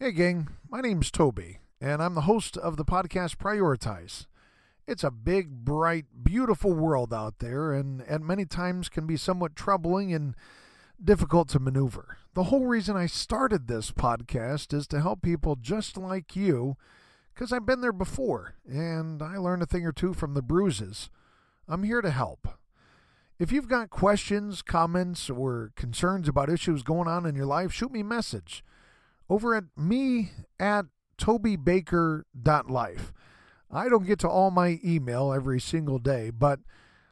Hey, gang, my name's Toby, and I'm the host of the podcast Prioritize. It's a big, bright, beautiful world out there, and at many times can be somewhat troubling and difficult to maneuver. The whole reason I started this podcast is to help people just like you, because I've been there before, and I learned a thing or two from the bruises. I'm here to help. If you've got questions, comments, or concerns about issues going on in your life, shoot me a message over at me at tobybaker.life. I don't get to all my email every single day, but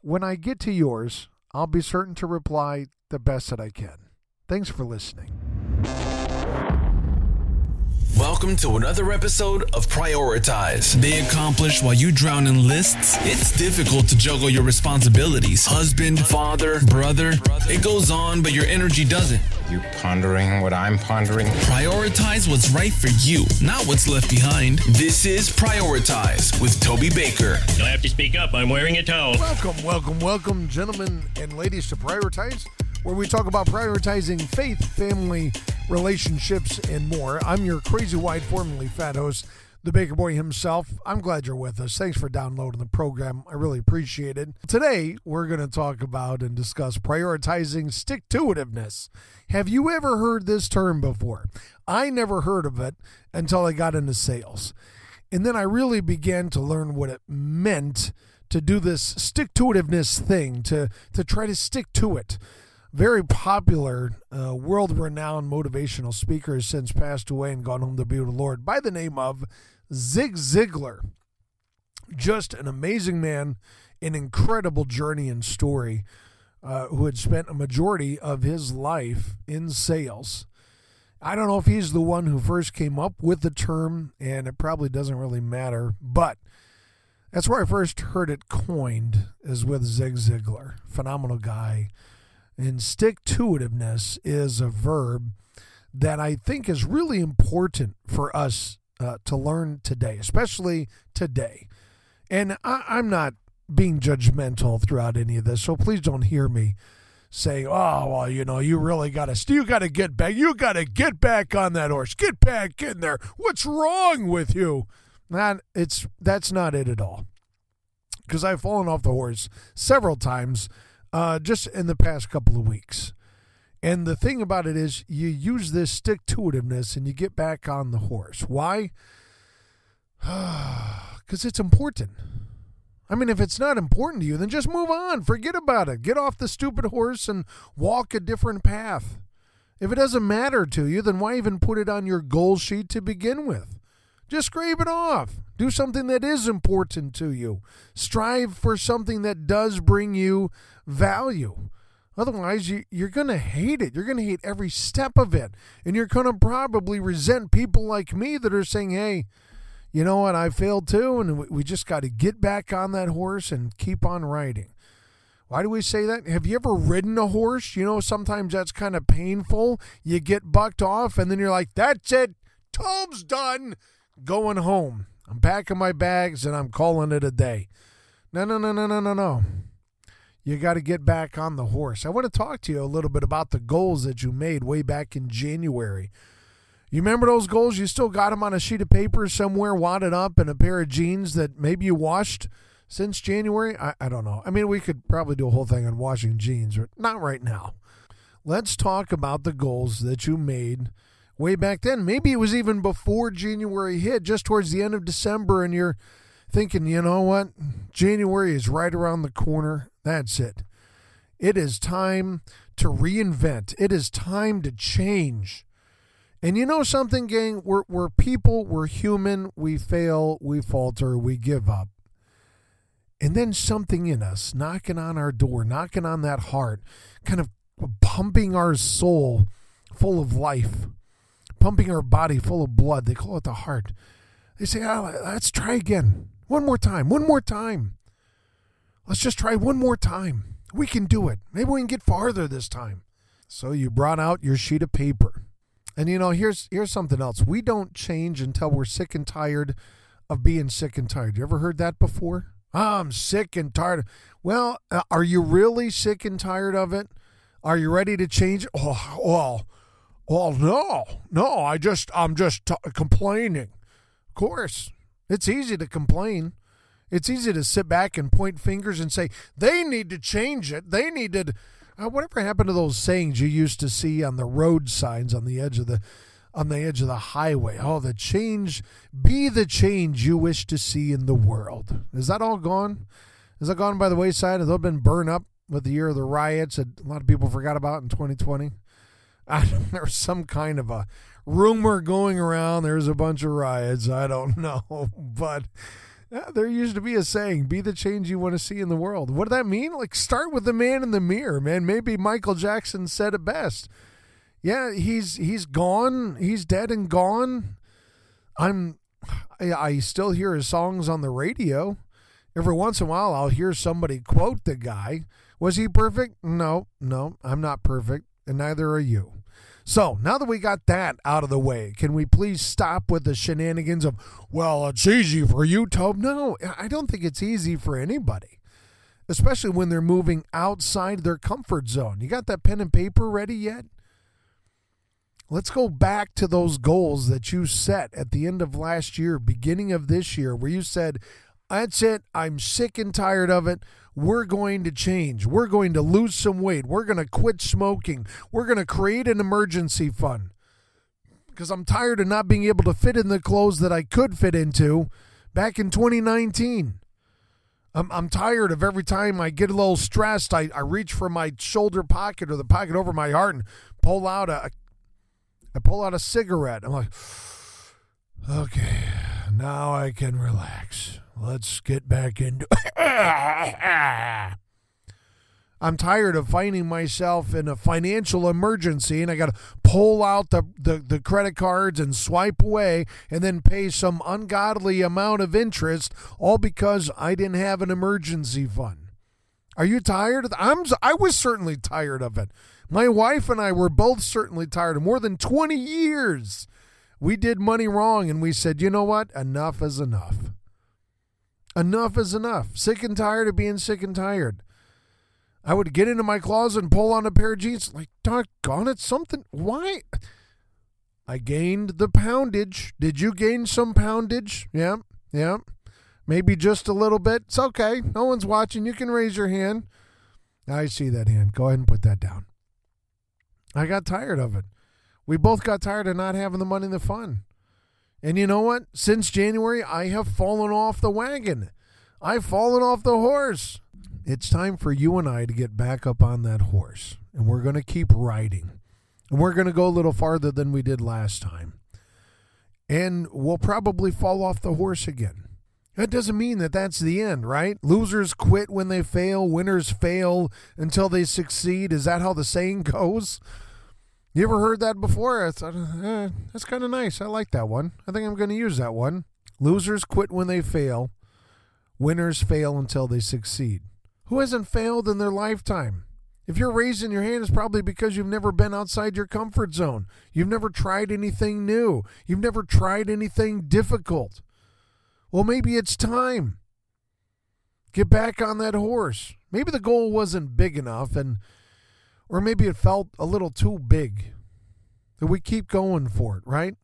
when I get to yours, I'll be certain to reply the best that I can. Thanks for listening. Welcome to another episode of Prioritize. They accomplish while you drown in lists. It's difficult to juggle your responsibilities husband, father, brother. It goes on, but your energy doesn't. You pondering what I'm pondering? Prioritize what's right for you, not what's left behind. This is Prioritize with Toby Baker. You'll have to speak up. I'm wearing a towel. Welcome, welcome, welcome, gentlemen and ladies, to Prioritize, where we talk about prioritizing faith, family, relationships, and more. I'm your crazy white, formerly fat host, the Baker Boy himself. I'm glad you're with us. Thanks for downloading the program. I really appreciate it. Today, we're going to talk about and discuss prioritizing stick to itiveness. Have you ever heard this term before? I never heard of it until I got into sales. And then I really began to learn what it meant to do this stick to itiveness thing, to, to try to stick to it very popular, uh, world renowned motivational speaker has since passed away and gone home to be with the Lord by the name of Zig Ziglar. Just an amazing man, an incredible journey and story, uh, who had spent a majority of his life in sales. I don't know if he's the one who first came up with the term, and it probably doesn't really matter, but that's where I first heard it coined, is with Zig Ziglar. Phenomenal guy and stick to itiveness is a verb that I think is really important for us uh, to learn today, especially today. And I, am not being judgmental throughout any of this, so please don't hear me say, "Oh, well, you know, you really got to, you got to get back, you got to get back on that horse, get back in there. What's wrong with you?" That it's that's not it at all. Because I've fallen off the horse several times uh, just in the past couple of weeks. And the thing about it is, you use this stick to itiveness and you get back on the horse. Why? Because it's important. I mean, if it's not important to you, then just move on. Forget about it. Get off the stupid horse and walk a different path. If it doesn't matter to you, then why even put it on your goal sheet to begin with? Just scrape it off. Do something that is important to you. Strive for something that does bring you value. Otherwise, you, you're going to hate it. You're going to hate every step of it. And you're going to probably resent people like me that are saying, hey, you know what, I failed too. And we just got to get back on that horse and keep on riding. Why do we say that? Have you ever ridden a horse? You know, sometimes that's kind of painful. You get bucked off, and then you're like, that's it. Tobe's done. Going home. I'm packing my bags and I'm calling it a day. No, no, no, no, no, no, no you got to get back on the horse. I want to talk to you a little bit about the goals that you made way back in January. You remember those goals? You still got them on a sheet of paper somewhere, wadded up in a pair of jeans that maybe you washed since January? I, I don't know. I mean, we could probably do a whole thing on washing jeans, but not right now. Let's talk about the goals that you made way back then. Maybe it was even before January hit, just towards the end of December, and you're thinking, you know what? January is right around the corner. That's it. It is time to reinvent. It is time to change. And you know something, gang? We're, we're people, we're human, we fail, we falter, we give up. And then something in us knocking on our door, knocking on that heart, kind of pumping our soul full of life, pumping our body full of blood. They call it the heart. They say, oh, let's try again. One more time. One more time. Let's just try one more time. We can do it. Maybe we can get farther this time. So you brought out your sheet of paper. And you know, here's here's something else. We don't change until we're sick and tired of being sick and tired. You ever heard that before? I'm sick and tired. Well, uh, are you really sick and tired of it? Are you ready to change? Oh, oh, Well, no, no. I just, I'm just t- complaining. Of course, it's easy to complain. It's easy to sit back and point fingers and say they need to change it. They need to. Uh, whatever happened to those sayings you used to see on the road signs on the edge of the on the edge of the highway? Oh, the change, be the change you wish to see in the world. Is that all gone? Is that gone by the wayside? Has it been burned up with the year of the riots that a lot of people forgot about in 2020? There's some kind of a rumor going around. There's a bunch of riots. I don't know, but there used to be a saying: "Be the change you want to see in the world." What did that mean? Like, start with the man in the mirror, man. Maybe Michael Jackson said it best. Yeah, he's he's gone. He's dead and gone. I'm. I, I still hear his songs on the radio. Every once in a while, I'll hear somebody quote the guy. Was he perfect? No, no, I'm not perfect, and neither are you. So now that we got that out of the way, can we please stop with the shenanigans of, well, it's easy for you, Tobe? No, I don't think it's easy for anybody, especially when they're moving outside their comfort zone. You got that pen and paper ready yet? Let's go back to those goals that you set at the end of last year, beginning of this year, where you said, that's it. I'm sick and tired of it. We're going to change. We're going to lose some weight. We're going to quit smoking. We're going to create an emergency fund because I'm tired of not being able to fit in the clothes that I could fit into back in 2019. I'm, I'm tired of every time I get a little stressed, I, I reach for my shoulder pocket or the pocket over my heart and pull out a, I pull out a cigarette. I'm like, okay, now I can relax. Let's get back into. I'm tired of finding myself in a financial emergency and I got to pull out the, the, the, credit cards and swipe away and then pay some ungodly amount of interest all because I didn't have an emergency fund. Are you tired? Of I'm, I was certainly tired of it. My wife and I were both certainly tired of more than 20 years. We did money wrong and we said, you know what? Enough is enough. Enough is enough. Sick and tired of being sick and tired. I would get into my closet and pull on a pair of jeans. Like, doggone it, something. Why? I gained the poundage. Did you gain some poundage? Yeah, yeah. Maybe just a little bit. It's okay. No one's watching. You can raise your hand. I see that hand. Go ahead and put that down. I got tired of it. We both got tired of not having the money and the fun. And you know what? Since January, I have fallen off the wagon. I've fallen off the horse. It's time for you and I to get back up on that horse. And we're going to keep riding. And we're going to go a little farther than we did last time. And we'll probably fall off the horse again. That doesn't mean that that's the end, right? Losers quit when they fail, winners fail until they succeed. Is that how the saying goes? You ever heard that before? I thought, eh, that's kind of nice. I like that one. I think I'm going to use that one. Losers quit when they fail. Winners fail until they succeed. Who hasn't failed in their lifetime? If you're raising your hand, it's probably because you've never been outside your comfort zone. You've never tried anything new. You've never tried anything difficult. Well, maybe it's time. Get back on that horse. Maybe the goal wasn't big enough and or maybe it felt a little too big. That we keep going for it, right?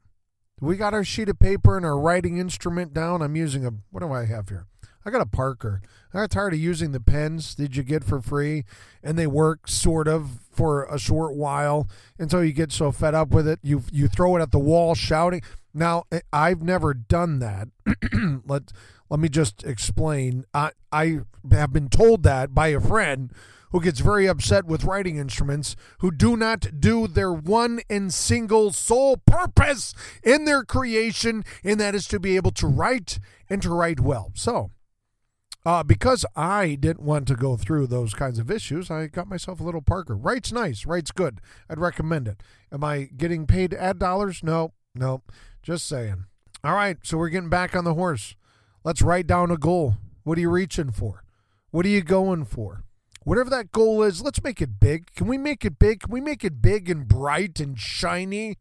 We got our sheet of paper and our writing instrument down. I'm using a what do I have here? I got a Parker. I got tired of using the pens that you get for free, and they work sort of for a short while until you get so fed up with it, you you throw it at the wall shouting. Now eh, I've never done that. let let me just explain. I I have been told that by a friend who gets very upset with writing instruments who do not do their one and single sole purpose in their creation, and that is to be able to write and to write well. So, uh, because I didn't want to go through those kinds of issues, I got myself a little Parker. Writes nice, writes good. I'd recommend it. Am I getting paid ad dollars? No, no. Just saying. All right, so we're getting back on the horse. Let's write down a goal. What are you reaching for? What are you going for? whatever that goal is, let's make it big. Can we make it big? Can we make it big and bright and shiny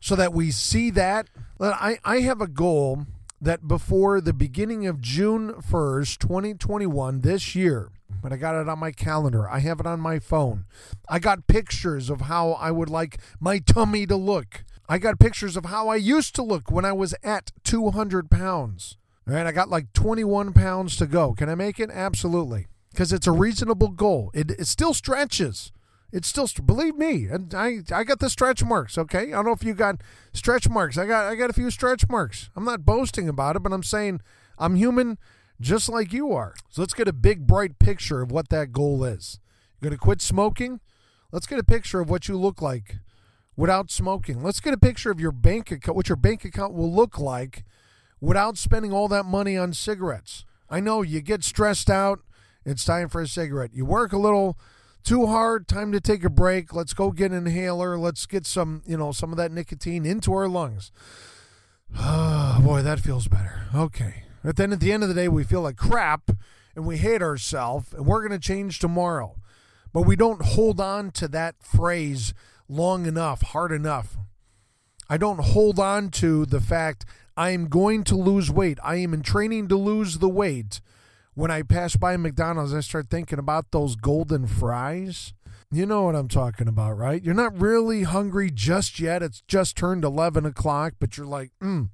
so that we see that? I, I have a goal that before the beginning of June 1st, 2021, this year, but I got it on my calendar. I have it on my phone. I got pictures of how I would like my tummy to look. I got pictures of how I used to look when I was at 200 pounds. All right, I got like 21 pounds to go. Can I make it? Absolutely. Because it's a reasonable goal. It, it still stretches. It still believe me, and I I got the stretch marks. Okay, I don't know if you got stretch marks. I got I got a few stretch marks. I'm not boasting about it, but I'm saying I'm human, just like you are. So let's get a big bright picture of what that goal is. You're gonna quit smoking. Let's get a picture of what you look like without smoking. Let's get a picture of your bank account, what your bank account will look like without spending all that money on cigarettes. I know you get stressed out. It's time for a cigarette. You work a little too hard, time to take a break. Let's go get an inhaler. Let's get some, you know, some of that nicotine into our lungs. Oh, boy, that feels better. Okay. But then at the end of the day, we feel like crap and we hate ourselves and we're going to change tomorrow. But we don't hold on to that phrase long enough, hard enough. I don't hold on to the fact I am going to lose weight. I am in training to lose the weight when I pass by McDonald's, I start thinking about those golden fries. You know what I'm talking about, right? You're not really hungry just yet. It's just turned 11 o'clock, but you're like, hmm,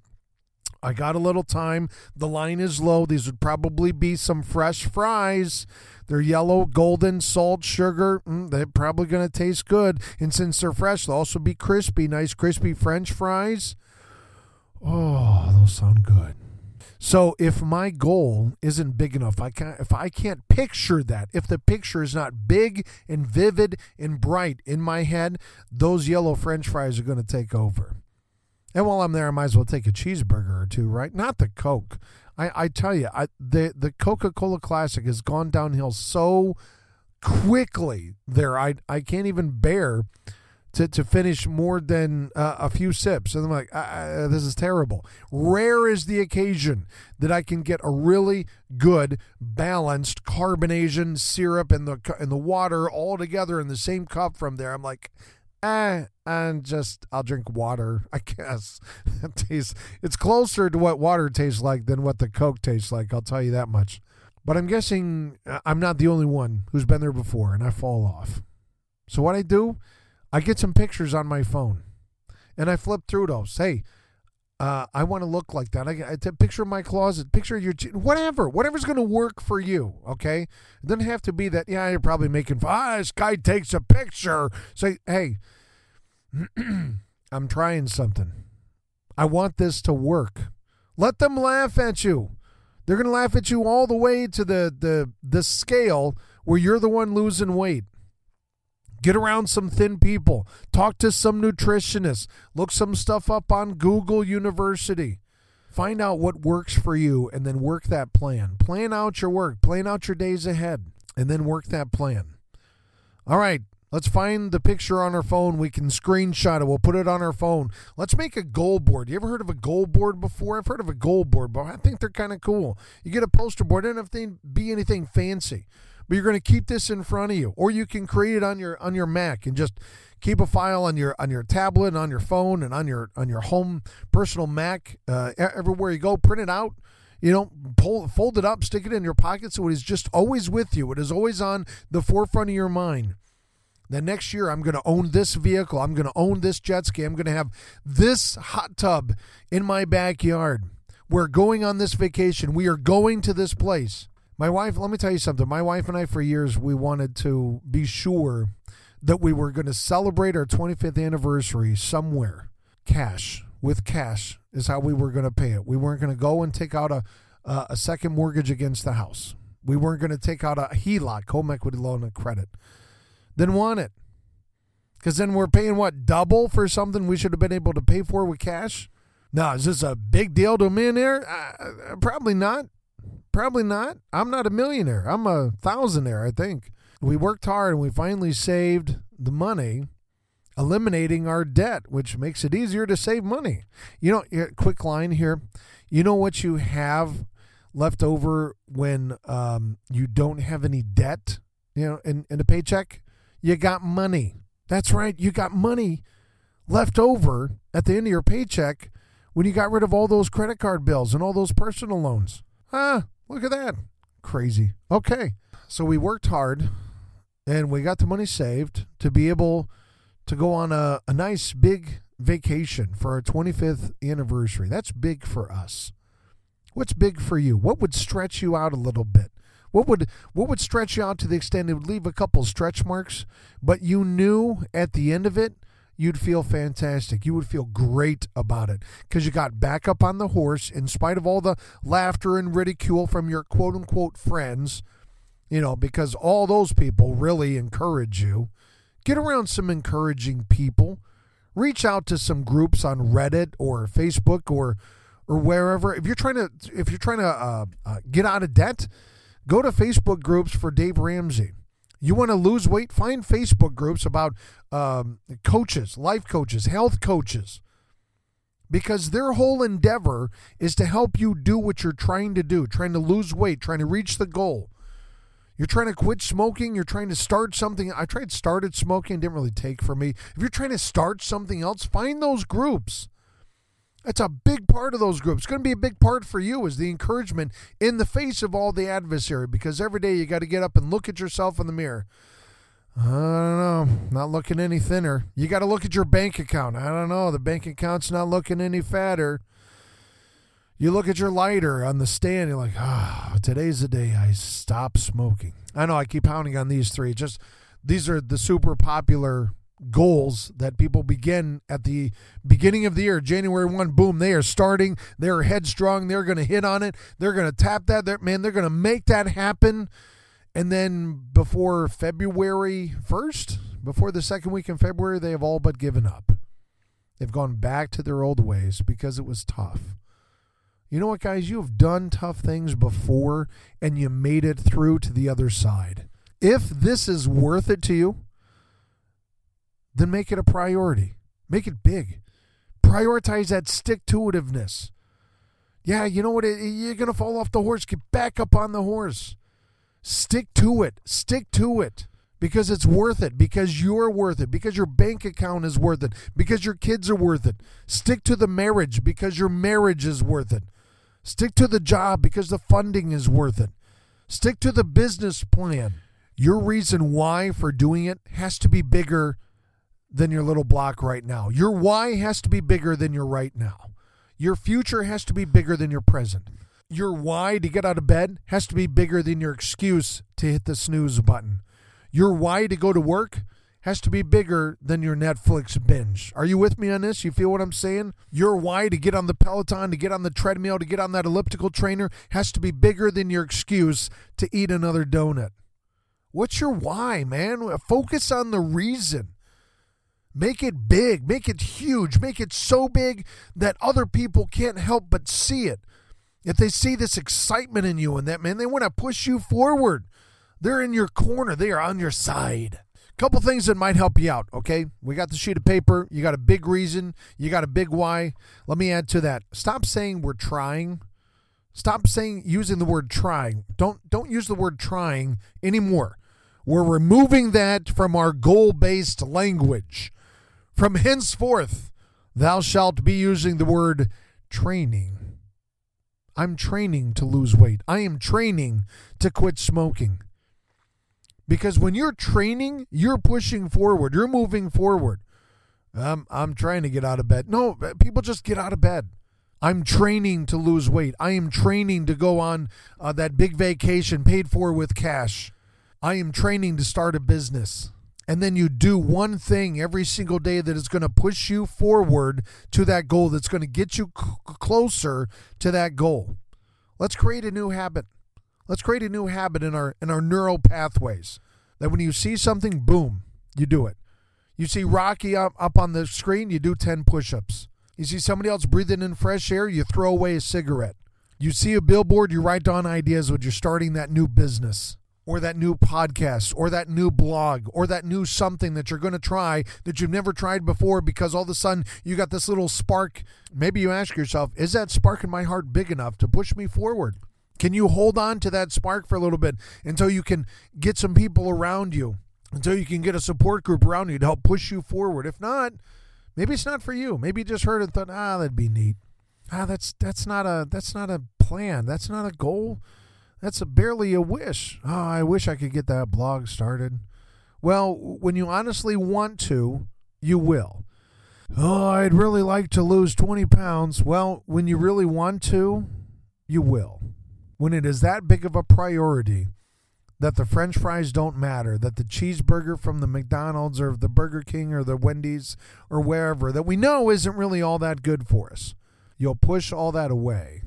I got a little time. The line is low. These would probably be some fresh fries. They're yellow, golden, salt, sugar. Mm, they're probably going to taste good. And since they're fresh, they'll also be crispy. Nice, crispy French fries. Oh, those sound good. So if my goal isn't big enough, I can't if I can't picture that, if the picture is not big and vivid and bright in my head, those yellow french fries are going to take over. And while I'm there, I might as well take a cheeseburger or two, right? Not the Coke. I, I tell you, I, the the Coca Cola Classic has gone downhill so quickly there. I I can't even bear to, to finish more than uh, a few sips. And I'm like, this is terrible. Rare is the occasion that I can get a really good, balanced carbonation syrup and the and the water all together in the same cup from there. I'm like, eh, and just I'll drink water. I guess it tastes. It's closer to what water tastes like than what the Coke tastes like. I'll tell you that much. But I'm guessing uh, I'm not the only one who's been there before, and I fall off. So what I do I get some pictures on my phone and I flip through those. Hey, uh, I want to look like that. I, take a picture of my closet, picture of your whatever, whatever's going to work for you. Okay, it doesn't have to be that. Yeah, you're probably making. Ah, this guy takes a picture. Say, hey, I'm trying something. I want this to work. Let them laugh at you. They're going to laugh at you all the way to the the the scale where you're the one losing weight. Get around some thin people. Talk to some nutritionists. Look some stuff up on Google University. Find out what works for you and then work that plan. Plan out your work, plan out your days ahead, and then work that plan. All right, let's find the picture on our phone. We can screenshot it. We'll put it on our phone. Let's make a goal board. You ever heard of a goal board before? I've heard of a goal board, but I think they're kind of cool. You get a poster board, it doesn't have to be anything fancy but you're going to keep this in front of you or you can create it on your on your mac and just keep a file on your on your tablet and on your phone and on your on your home personal mac uh, everywhere you go. Print it out you know pull fold it up stick it in your pocket so it is just always with you. It is always on the forefront of your mind. Then next year i'm going to own this vehicle. I'm going to own this jet ski. I'm going to have this hot tub in my backyard. We're going on this vacation. We are going to this place my wife, let me tell you something. My wife and I, for years, we wanted to be sure that we were going to celebrate our 25th anniversary somewhere. Cash, with cash, is how we were going to pay it. We weren't going to go and take out a, uh, a second mortgage against the house. We weren't going to take out a HELOC, home equity loan and credit. Didn't want it. Because then we're paying what, double for something we should have been able to pay for with cash? Now, is this a big deal to a millionaire? Uh, probably not. Probably not. I'm not a millionaire. I'm a thousandaire, I think. We worked hard and we finally saved the money, eliminating our debt, which makes it easier to save money. You know, quick line here. You know what you have left over when um, you don't have any debt, you know, in, in a paycheck? You got money. That's right. You got money left over at the end of your paycheck when you got rid of all those credit card bills and all those personal loans. Huh? Look at that. Crazy. Okay. So we worked hard and we got the money saved to be able to go on a, a nice big vacation for our 25th anniversary. That's big for us. What's big for you? What would stretch you out a little bit? What would what would stretch you out to the extent it would leave a couple stretch marks, but you knew at the end of it you'd feel fantastic. You would feel great about it because you got back up on the horse in spite of all the laughter and ridicule from your quote unquote friends, you know, because all those people really encourage you. Get around some encouraging people. Reach out to some groups on Reddit or Facebook or or wherever. If you're trying to if you're trying to uh, uh, get out of debt, go to Facebook groups for Dave Ramsey. You want to lose weight? Find Facebook groups about um, coaches, life coaches, health coaches, because their whole endeavor is to help you do what you're trying to do, trying to lose weight, trying to reach the goal. You're trying to quit smoking. You're trying to start something. I tried started smoking, didn't really take for me. If you're trying to start something else, find those groups. That's a big part of those groups. It's going to be a big part for you is the encouragement in the face of all the adversary because every day you got to get up and look at yourself in the mirror. I don't know, not looking any thinner. You got to look at your bank account. I don't know, the bank account's not looking any fatter. You look at your lighter on the stand, you're like, ah, oh, today's the day I stop smoking. I know I keep pounding on these three. Just these are the super popular goals that people begin at the beginning of the year january 1 boom they are starting they're headstrong they're going to hit on it they're going to tap that they're, man they're going to make that happen. And then before february 1st before the second week in february they have all but given up. They've gone back to their old ways because it was tough. You know what guys? You have done tough things before and you made it through to the other side. If this is worth it to you then make it a priority. Make it big. Prioritize that stick to itiveness. Yeah, you know what? You're going to fall off the horse. Get back up on the horse. Stick to it. Stick to it because it's worth it, because you're worth it, because your bank account is worth it, because your kids are worth it. Stick to the marriage because your marriage is worth it. Stick to the job because the funding is worth it. Stick to the business plan. Your reason why for doing it has to be bigger than your little block right now. Your why has to be bigger than your right now. Your future has to be bigger than your present. Your why to get out of bed has to be bigger than your excuse to hit the snooze button. Your why to go to work has to be bigger than your Netflix binge. Are you with me on this? You feel what I'm saying? Your why to get on the Peloton, to get on the treadmill, to get on that elliptical trainer has to be bigger than your excuse to eat another donut. What's your why, man? Focus on the reason. Make it big, make it huge, make it so big that other people can't help but see it. If they see this excitement in you and that, man, they want to push you forward. They're in your corner, they are on your side. Couple things that might help you out, okay? We got the sheet of paper. You got a big reason, you got a big why. Let me add to that. Stop saying we're trying. Stop saying using the word trying. Don't don't use the word trying anymore. We're removing that from our goal-based language. From henceforth, thou shalt be using the word training. I'm training to lose weight. I am training to quit smoking. Because when you're training, you're pushing forward, you're moving forward. I'm, I'm trying to get out of bed. No, people just get out of bed. I'm training to lose weight. I am training to go on uh, that big vacation paid for with cash. I am training to start a business and then you do one thing every single day that is going to push you forward to that goal that's going to get you c- closer to that goal. Let's create a new habit. Let's create a new habit in our in our neural pathways that when you see something boom you do it. You see rocky up, up on the screen you do 10 push-ups. You see somebody else breathing in fresh air you throw away a cigarette. You see a billboard you write down ideas when you're starting that new business or that new podcast or that new blog or that new something that you're going to try that you've never tried before because all of a sudden you got this little spark. Maybe you ask yourself, is that spark in my heart big enough to push me forward? Can you hold on to that spark for a little bit until you can get some people around you, until you can get a support group around you to help push you forward? If not, maybe it's not for you. Maybe you just heard it and thought, ah, that'd be neat. Ah, that's that's not a that's not a plan. That's not a goal That's a barely a wish. Oh, I wish I could get that blog started. Well, when you honestly want to, you will. Oh, I'd really like to lose 20 pounds. Well, when you really want to, you will. When it is that big of a priority that the french fries don't matter, that the cheeseburger from the McDonald's or the Burger King or the Wendy's or wherever that we know isn't really all that good for us, you'll push all that away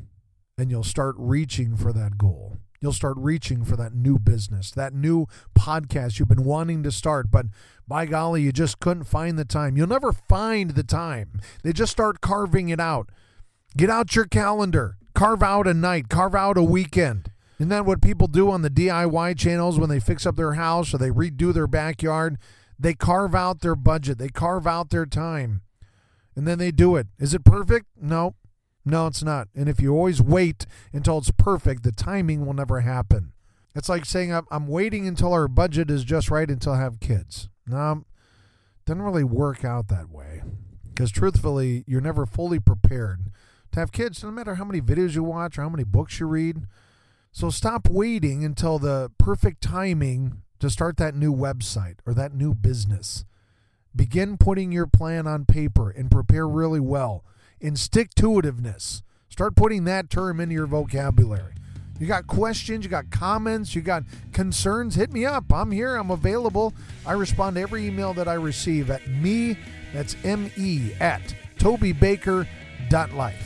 and you'll start reaching for that goal. You'll start reaching for that new business, that new podcast you've been wanting to start, but by golly, you just couldn't find the time. You'll never find the time. They just start carving it out. Get out your calendar, carve out a night, carve out a weekend. Isn't that what people do on the DIY channels when they fix up their house or they redo their backyard? They carve out their budget, they carve out their time, and then they do it. Is it perfect? No. No, it's not. And if you always wait until it's perfect, the timing will never happen. It's like saying, I'm waiting until our budget is just right until I have kids. No, doesn't really work out that way. Because truthfully, you're never fully prepared to have kids, no matter how many videos you watch or how many books you read. So stop waiting until the perfect timing to start that new website or that new business. Begin putting your plan on paper and prepare really well. In stick to itiveness, start putting that term into your vocabulary. You got questions, you got comments, you got concerns, hit me up. I'm here, I'm available. I respond to every email that I receive at me, that's M E, at tobybaker.life.